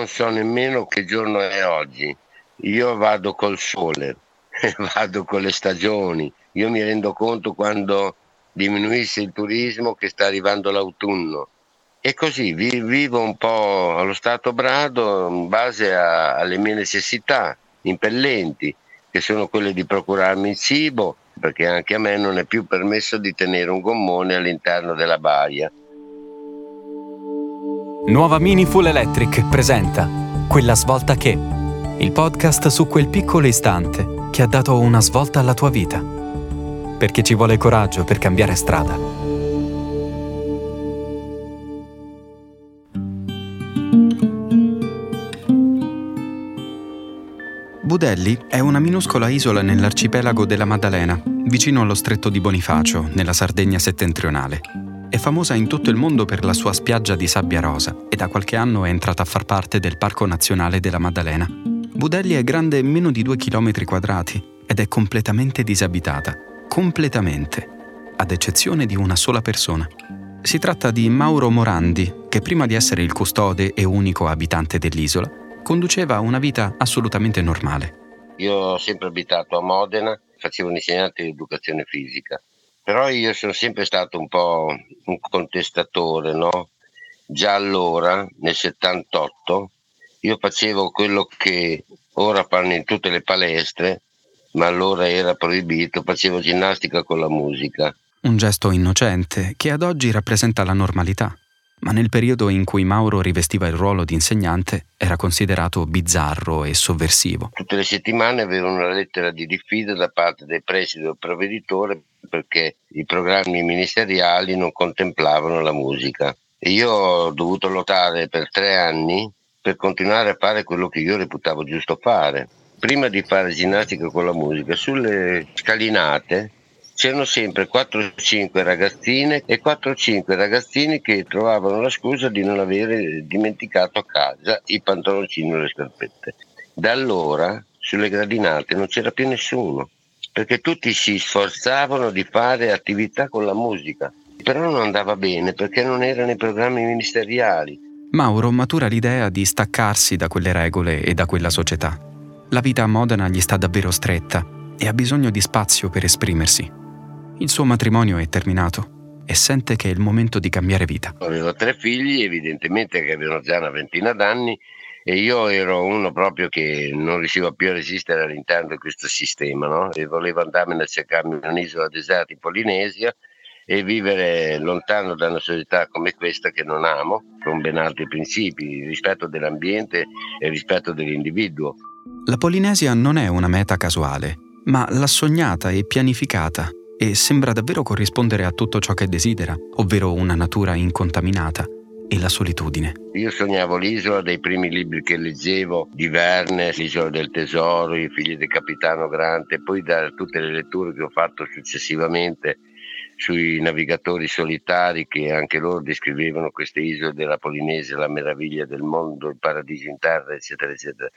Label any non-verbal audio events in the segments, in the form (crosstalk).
non so nemmeno che giorno è oggi. Io vado col sole, (laughs) vado con le stagioni. Io mi rendo conto quando diminuisce il turismo che sta arrivando l'autunno. E così vivo un po' allo stato brado in base a, alle mie necessità impellenti, che sono quelle di procurarmi il cibo, perché anche a me non è più permesso di tenere un gommone all'interno della baia. Nuova Mini Full Electric presenta Quella svolta che, il podcast su quel piccolo istante che ha dato una svolta alla tua vita. Perché ci vuole coraggio per cambiare strada. Budelli è una minuscola isola nell'arcipelago della Maddalena, vicino allo stretto di Bonifacio, nella Sardegna settentrionale. È famosa in tutto il mondo per la sua spiaggia di sabbia rosa e da qualche anno è entrata a far parte del Parco Nazionale della Maddalena. Budelli è grande meno di due chilometri quadrati ed è completamente disabitata. Completamente. Ad eccezione di una sola persona. Si tratta di Mauro Morandi, che prima di essere il custode e unico abitante dell'isola, conduceva una vita assolutamente normale. Io ho sempre abitato a Modena, facevo un insegnante di educazione fisica però io sono sempre stato un po' un contestatore, no? Già allora, nel 78, io facevo quello che ora fanno in tutte le palestre, ma allora era proibito, facevo ginnastica con la musica. Un gesto innocente che ad oggi rappresenta la normalità ma nel periodo in cui Mauro rivestiva il ruolo di insegnante era considerato bizzarro e sovversivo. Tutte le settimane avevo una lettera di diffida da parte del preside del provveditore perché i programmi ministeriali non contemplavano la musica. Io ho dovuto lottare per tre anni per continuare a fare quello che io reputavo giusto fare. Prima di fare ginnastica con la musica, sulle scalinate c'erano sempre 4-5 ragazzine e 4-5 ragazzini che trovavano la scusa di non avere dimenticato a casa i pantaloncini o le scarpette. Da allora sulle gradinate non c'era più nessuno, perché tutti si sforzavano di fare attività con la musica, però non andava bene perché non era nei programmi ministeriali. Mauro matura l'idea di staccarsi da quelle regole e da quella società. La vita a Modena gli sta davvero stretta e ha bisogno di spazio per esprimersi. Il suo matrimonio è terminato e sente che è il momento di cambiare vita. Avevo tre figli, evidentemente che avevano già una ventina d'anni e io ero uno proprio che non riusciva più a resistere all'interno di questo sistema no? e volevo andarmene a cercarmi un'isola deserta in Polinesia e vivere lontano da una società come questa che non amo, con ben altri principi, rispetto dell'ambiente e rispetto dell'individuo. La Polinesia non è una meta casuale, ma l'ha sognata e pianificata e sembra davvero corrispondere a tutto ciò che desidera, ovvero una natura incontaminata e la solitudine. Io sognavo l'isola dei primi libri che leggevo, di Verne, l'isola del tesoro, i figli del capitano Grant e poi da tutte le letture che ho fatto successivamente sui navigatori solitari che anche loro descrivevano queste isole della Polinesia, la meraviglia del mondo, il paradiso in terra, eccetera, eccetera.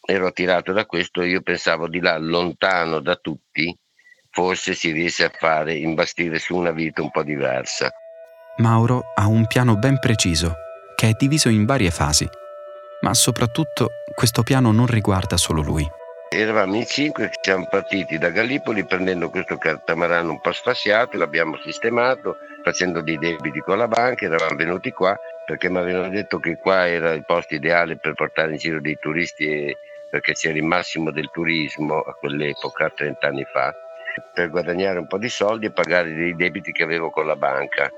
Ero attirato da questo e io pensavo di là, lontano da tutti, forse si riesce a fare imbastire su una vita un po' diversa. Mauro ha un piano ben preciso, che è diviso in varie fasi, ma soprattutto questo piano non riguarda solo lui. Eravamo in cinque, siamo partiti da Gallipoli prendendo questo catamarano un po' sfasciato, l'abbiamo sistemato facendo dei debiti con la banca, eravamo venuti qua perché mi avevano detto che qua era il posto ideale per portare in giro dei turisti e, perché c'era il massimo del turismo a quell'epoca, 30 anni fa per guadagnare un po' di soldi e pagare dei debiti che avevo con la banca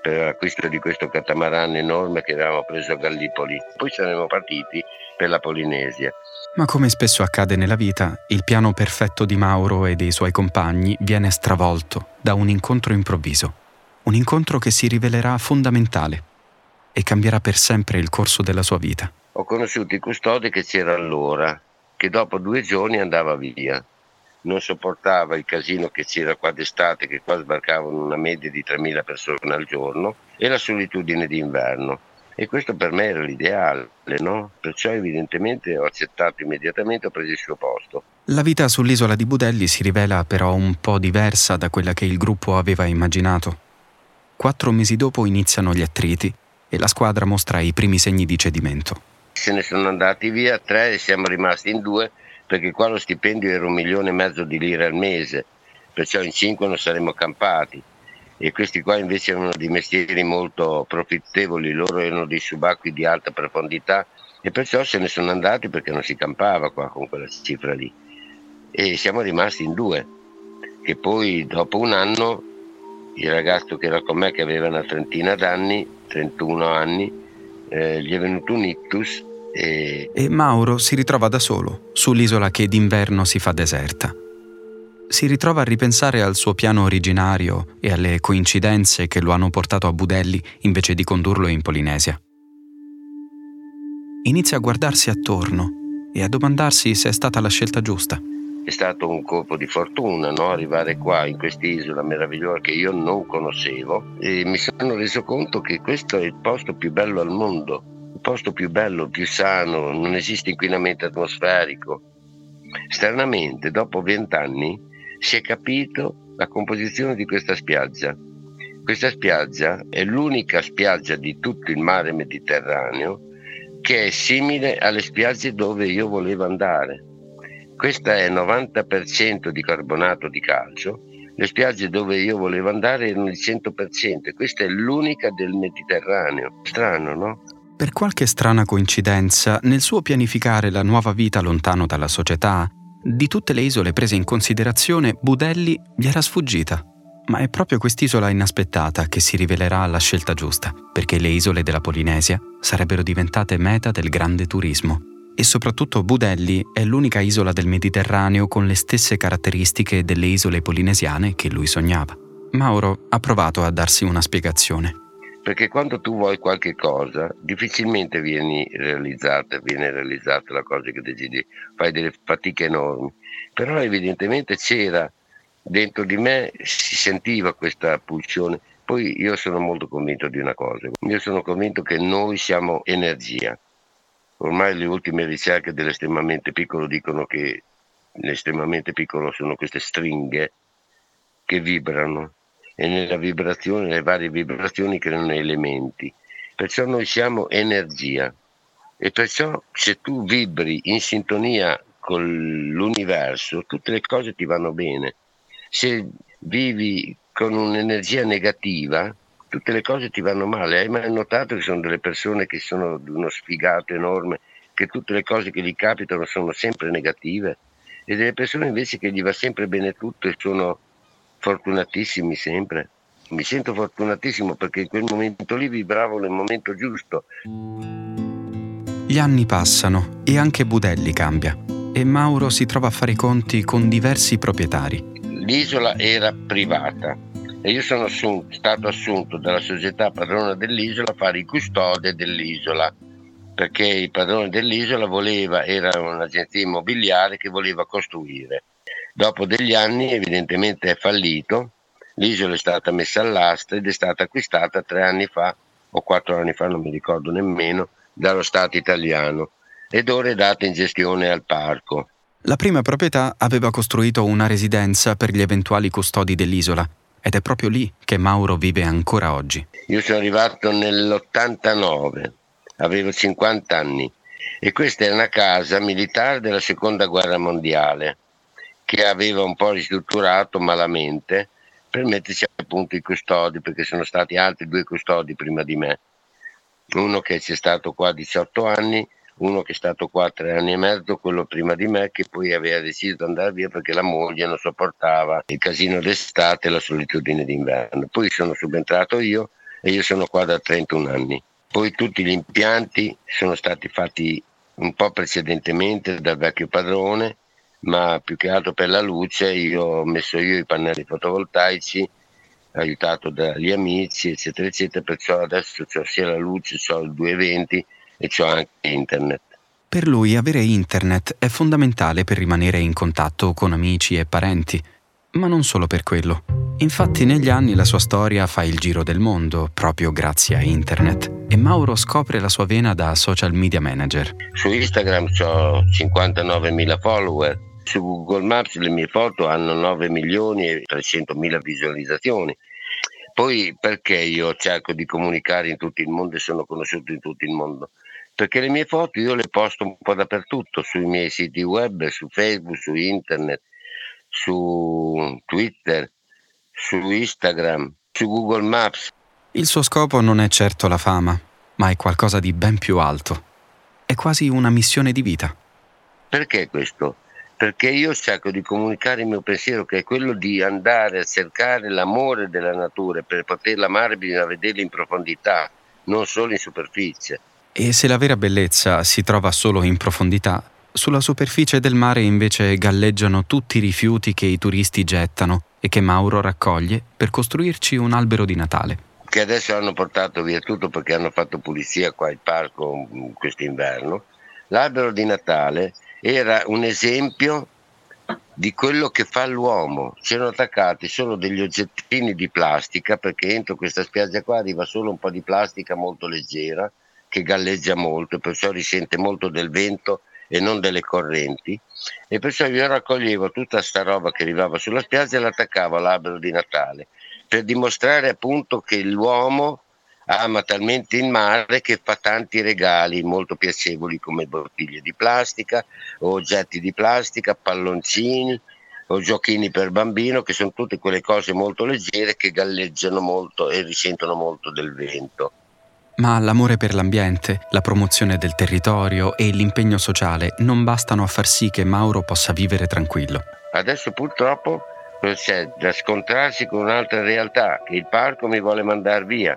per l'acquisto di questo catamaran enorme che avevamo preso a Gallipoli. Poi saremmo partiti per la Polinesia. Ma come spesso accade nella vita, il piano perfetto di Mauro e dei suoi compagni viene stravolto da un incontro improvviso. Un incontro che si rivelerà fondamentale e cambierà per sempre il corso della sua vita. Ho conosciuto il custode che c'era allora, che dopo due giorni andava via non sopportava il casino che c'era qua d'estate, che qua sbarcavano una media di 3.000 persone al giorno, e la solitudine d'inverno. E questo per me era l'ideale, no? Perciò evidentemente ho accettato immediatamente, ho preso il suo posto. La vita sull'isola di Budelli si rivela però un po' diversa da quella che il gruppo aveva immaginato. Quattro mesi dopo iniziano gli attriti e la squadra mostra i primi segni di cedimento. se ne sono andati via, tre e siamo rimasti in due perché qua lo stipendio era un milione e mezzo di lire al mese, perciò in cinque non saremmo campati. E questi qua invece erano di mestieri molto profittevoli, loro erano dei subacquei di alta profondità e perciò se ne sono andati perché non si campava qua con quella cifra lì. E siamo rimasti in due, che poi dopo un anno il ragazzo che era con me, che aveva una trentina d'anni, 31 anni, eh, gli è venuto un ictus e... e Mauro si ritrova da solo, sull'isola che d'inverno si fa deserta. Si ritrova a ripensare al suo piano originario e alle coincidenze che lo hanno portato a Budelli invece di condurlo in Polinesia. Inizia a guardarsi attorno e a domandarsi se è stata la scelta giusta è stato un colpo di fortuna no? arrivare qua in quest'isola meravigliosa che io non conoscevo e mi sono reso conto che questo è il posto più bello al mondo, posto più bello, più sano, non esiste inquinamento atmosferico. Stranamente, dopo vent'anni, si è capito la composizione di questa spiaggia. Questa spiaggia è l'unica spiaggia di tutto il mare Mediterraneo che è simile alle spiagge dove io volevo andare questa è 90% di carbonato di calcio, le spiagge dove io volevo andare erano il 100%, questa è l'unica del Mediterraneo. Strano, no? Per qualche strana coincidenza, nel suo pianificare la nuova vita lontano dalla società, di tutte le isole prese in considerazione, Budelli gli era sfuggita. Ma è proprio quest'isola inaspettata che si rivelerà la scelta giusta, perché le isole della Polinesia sarebbero diventate meta del grande turismo e soprattutto Budelli è l'unica isola del Mediterraneo con le stesse caratteristiche delle isole polinesiane che lui sognava. Mauro ha provato a darsi una spiegazione. Perché quando tu vuoi qualche cosa, difficilmente vieni realizzata, viene realizzata la cosa che desideri, fai delle fatiche enormi. Però evidentemente c'era dentro di me, si sentiva questa pulsione. Poi io sono molto convinto di una cosa, io sono convinto che noi siamo energia Ormai le ultime ricerche dell'estremamente piccolo dicono che l'estremamente piccolo sono queste stringhe che vibrano e nella vibrazione, le varie vibrazioni creano elementi. Perciò noi siamo energia e perciò se tu vibri in sintonia con l'universo, tutte le cose ti vanno bene. Se vivi con un'energia negativa, tutte le cose ti vanno male. Hai mai notato che sono delle persone che sono di uno sfigato enorme, che tutte le cose che gli capitano sono sempre negative? E delle persone invece che gli va sempre bene tutto e sono fortunatissimi sempre. Mi sento fortunatissimo perché in quel momento lì vibravo nel momento giusto. Gli anni passano e anche Budelli cambia e Mauro si trova a fare i conti con diversi proprietari. L'isola era privata, e io sono assunto, stato assunto dalla società padrona dell'isola a fare il custode dell'isola perché il padrone dell'isola voleva, era un'agenzia immobiliare che voleva costruire. Dopo degli anni evidentemente è fallito, l'isola è stata messa all'asta ed è stata acquistata tre anni fa o quattro anni fa, non mi ricordo nemmeno, dallo Stato italiano ed ora è data in gestione al parco. La prima proprietà aveva costruito una residenza per gli eventuali custodi dell'isola ed è proprio lì che Mauro vive ancora oggi. Io sono arrivato nell'89, avevo 50 anni e questa è una casa militare della seconda guerra mondiale che aveva un po' ristrutturato malamente per metterci appunto i custodi perché sono stati altri due custodi prima di me uno che c'è stato qua 18 anni uno che è stato qua tre anni e mezzo, quello prima di me, che poi aveva deciso di andare via perché la moglie non sopportava il casino d'estate e la solitudine d'inverno. Poi sono subentrato io e io sono qua da 31 anni. Poi tutti gli impianti sono stati fatti un po' precedentemente dal vecchio padrone, ma più che altro per la luce io ho messo io i pannelli fotovoltaici, aiutato dagli amici, eccetera, eccetera, perciò adesso ho sia la luce, ho il 220 e c'ho anche internet. Per lui avere internet è fondamentale per rimanere in contatto con amici e parenti, ma non solo per quello. Infatti negli anni la sua storia fa il giro del mondo proprio grazie a internet e Mauro scopre la sua vena da social media manager. Su Instagram ho 59.000 follower, su Google Maps le mie foto hanno 9 milioni e 300 mila visualizzazioni. Poi perché io cerco di comunicare in tutto il mondo e sono conosciuto in tutto il mondo? perché le mie foto io le posto un po' dappertutto, sui miei siti web, su Facebook, su internet, su Twitter, su Instagram, su Google Maps. Il suo scopo non è certo la fama, ma è qualcosa di ben più alto. È quasi una missione di vita. Perché questo? Perché io cerco di comunicare il mio pensiero, che è quello di andare a cercare l'amore della natura, per poterla amare bisogna vederla in profondità, non solo in superficie. E se la vera bellezza si trova solo in profondità, sulla superficie del mare invece galleggiano tutti i rifiuti che i turisti gettano e che Mauro raccoglie per costruirci un albero di Natale. Che adesso hanno portato via tutto perché hanno fatto pulizia qua al parco quest'inverno. L'albero di Natale era un esempio di quello che fa l'uomo. C'erano attaccati solo degli oggettini di plastica perché entro questa spiaggia qua arriva solo un po' di plastica molto leggera che galleggia molto, perciò risente molto del vento e non delle correnti e perciò io raccoglievo tutta sta roba che arrivava sulla spiaggia e l'attaccavo all'albero di Natale per dimostrare appunto che l'uomo ama talmente il mare che fa tanti regali molto piacevoli come bottiglie di plastica o oggetti di plastica, palloncini o giochini per bambino che sono tutte quelle cose molto leggere che galleggiano molto e risentono molto del vento ma l'amore per l'ambiente, la promozione del territorio e l'impegno sociale non bastano a far sì che Mauro possa vivere tranquillo. Adesso purtroppo c'è da scontrarsi con un'altra realtà, che il parco mi vuole mandare via.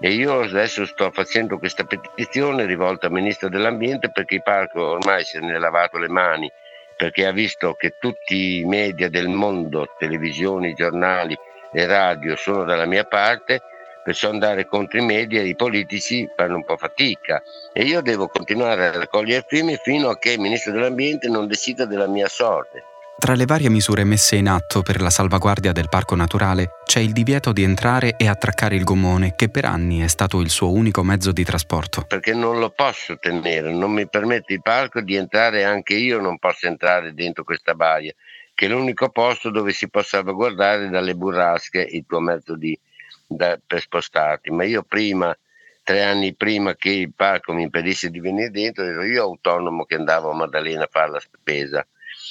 E io adesso sto facendo questa petizione rivolta al Ministro dell'Ambiente perché il parco ormai se ne è lavato le mani, perché ha visto che tutti i media del mondo, televisioni, giornali e radio sono dalla mia parte perciò andare contro i media e i politici fanno un po' fatica e io devo continuare a raccogliere firme fino a che il Ministro dell'Ambiente non decida della mia sorte. Tra le varie misure messe in atto per la salvaguardia del parco naturale c'è il divieto di entrare e attraccare il gommone che per anni è stato il suo unico mezzo di trasporto. Perché non lo posso tenere, non mi permette il parco di entrare, anche io non posso entrare dentro questa baia, che è l'unico posto dove si può salvaguardare dalle burrasche il tuo mezzo di, da, per spostarti, ma io prima, tre anni prima che il parco mi impedisse di venire dentro, ero io autonomo che andavo a Maddalena a fare la spesa.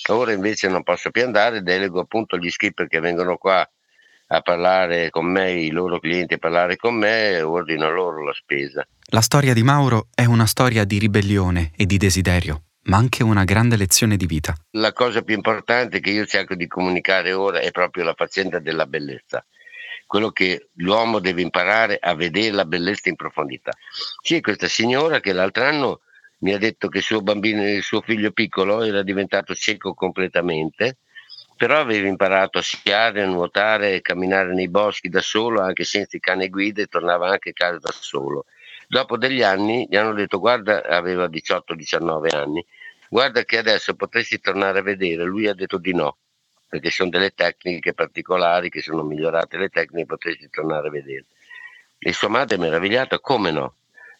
Ora invece non posso più andare, delego appunto gli skipper che vengono qua a parlare con me, i loro clienti a parlare con me ordino loro la spesa. La storia di Mauro è una storia di ribellione e di desiderio, ma anche una grande lezione di vita. La cosa più importante che io cerco di comunicare ora è proprio la faccenda della bellezza quello che l'uomo deve imparare a vedere la bellezza in profondità. C'è questa signora che l'altro anno mi ha detto che suo bambino, il suo figlio piccolo era diventato cieco completamente, però aveva imparato a sciare, a nuotare, a camminare nei boschi da solo, anche senza i cane guida e tornava anche a casa da solo. Dopo degli anni gli hanno detto guarda, aveva 18-19 anni, guarda che adesso potresti tornare a vedere, lui ha detto di no perché sono delle tecniche particolari che sono migliorate le tecniche, potresti tornare a vedere. E sua madre è meravigliata, come no?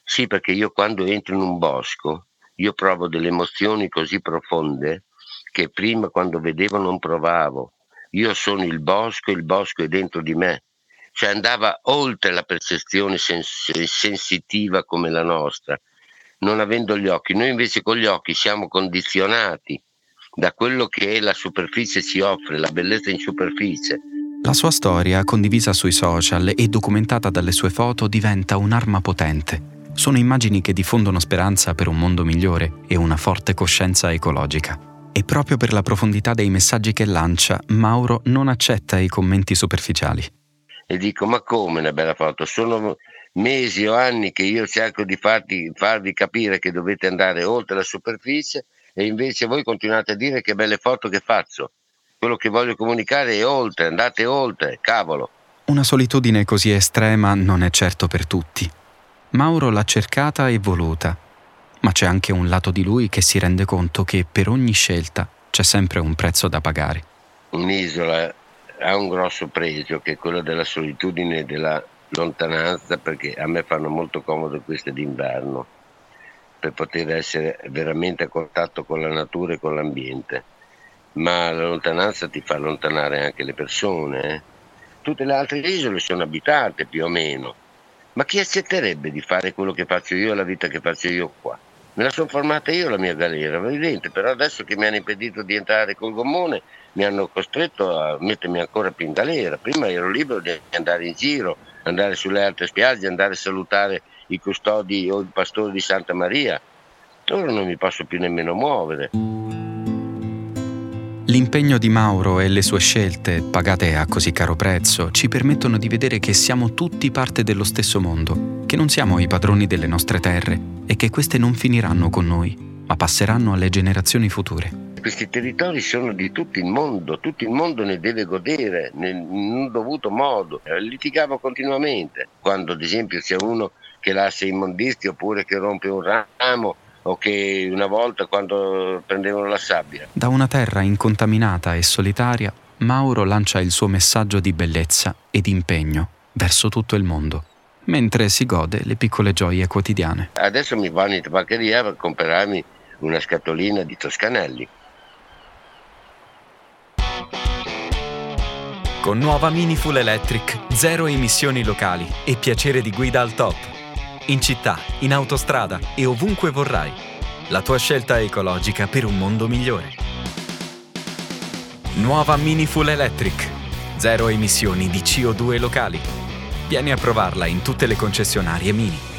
Sì, perché io quando entro in un bosco, io provo delle emozioni così profonde che prima quando vedevo non provavo. Io sono il bosco, il bosco è dentro di me. Cioè andava oltre la percezione sens- sensitiva come la nostra, non avendo gli occhi. Noi invece con gli occhi siamo condizionati da quello che la superficie ci offre, la bellezza in superficie. La sua storia, condivisa sui social e documentata dalle sue foto, diventa un'arma potente. Sono immagini che diffondono speranza per un mondo migliore e una forte coscienza ecologica. E proprio per la profondità dei messaggi che lancia, Mauro non accetta i commenti superficiali. E dico, ma come una bella foto? Sono mesi o anni che io cerco di farti, farvi capire che dovete andare oltre la superficie e invece voi continuate a dire che belle foto che faccio. Quello che voglio comunicare è oltre, andate oltre, cavolo. Una solitudine così estrema non è certo per tutti. Mauro l'ha cercata e voluta, ma c'è anche un lato di lui che si rende conto che per ogni scelta c'è sempre un prezzo da pagare. Un'isola ha un grosso pregio che è quello della solitudine e della lontananza perché a me fanno molto comodo queste d'inverno per poter essere veramente a contatto con la natura e con l'ambiente. Ma la lontananza ti fa allontanare anche le persone. Eh? Tutte le altre isole sono abitate più o meno, Ma chi accetterebbe di fare quello che faccio io, la vita che faccio io qua? Me la sono formata io la mia galera, evidente, però adesso che mi hanno impedito di entrare col gommone mi hanno costretto a mettermi ancora più in galera. Prima ero libero di andare in giro, andare sulle altre spiagge, andare a salutare i custodi o il pastore di Santa Maria. Ora non mi posso più nemmeno muovere. L'impegno di Mauro e le sue scelte, pagate a così caro prezzo, ci permettono di vedere che siamo tutti parte dello stesso mondo, che non siamo i padroni delle nostre terre e che queste non finiranno con noi, ma passeranno alle generazioni future. Questi territori sono di tutto il mondo, tutto il mondo ne deve godere in un dovuto modo. Eh, litigavo continuamente, quando ad esempio c'è uno che lascia immondizi oppure che rompe un ramo o che una volta quando prendevano la sabbia. Da una terra incontaminata e solitaria, Mauro lancia il suo messaggio di bellezza ed impegno verso tutto il mondo, mentre si gode le piccole gioie quotidiane. Adesso mi vanno in tabaccheria per comprarmi una scatolina di Toscanelli. Con nuova Mini Full Electric, zero emissioni locali e piacere di guida al top in città, in autostrada e ovunque vorrai. La tua scelta ecologica per un mondo migliore. Nuova Mini Full Electric. Zero emissioni di CO2 locali. Vieni a provarla in tutte le concessionarie Mini.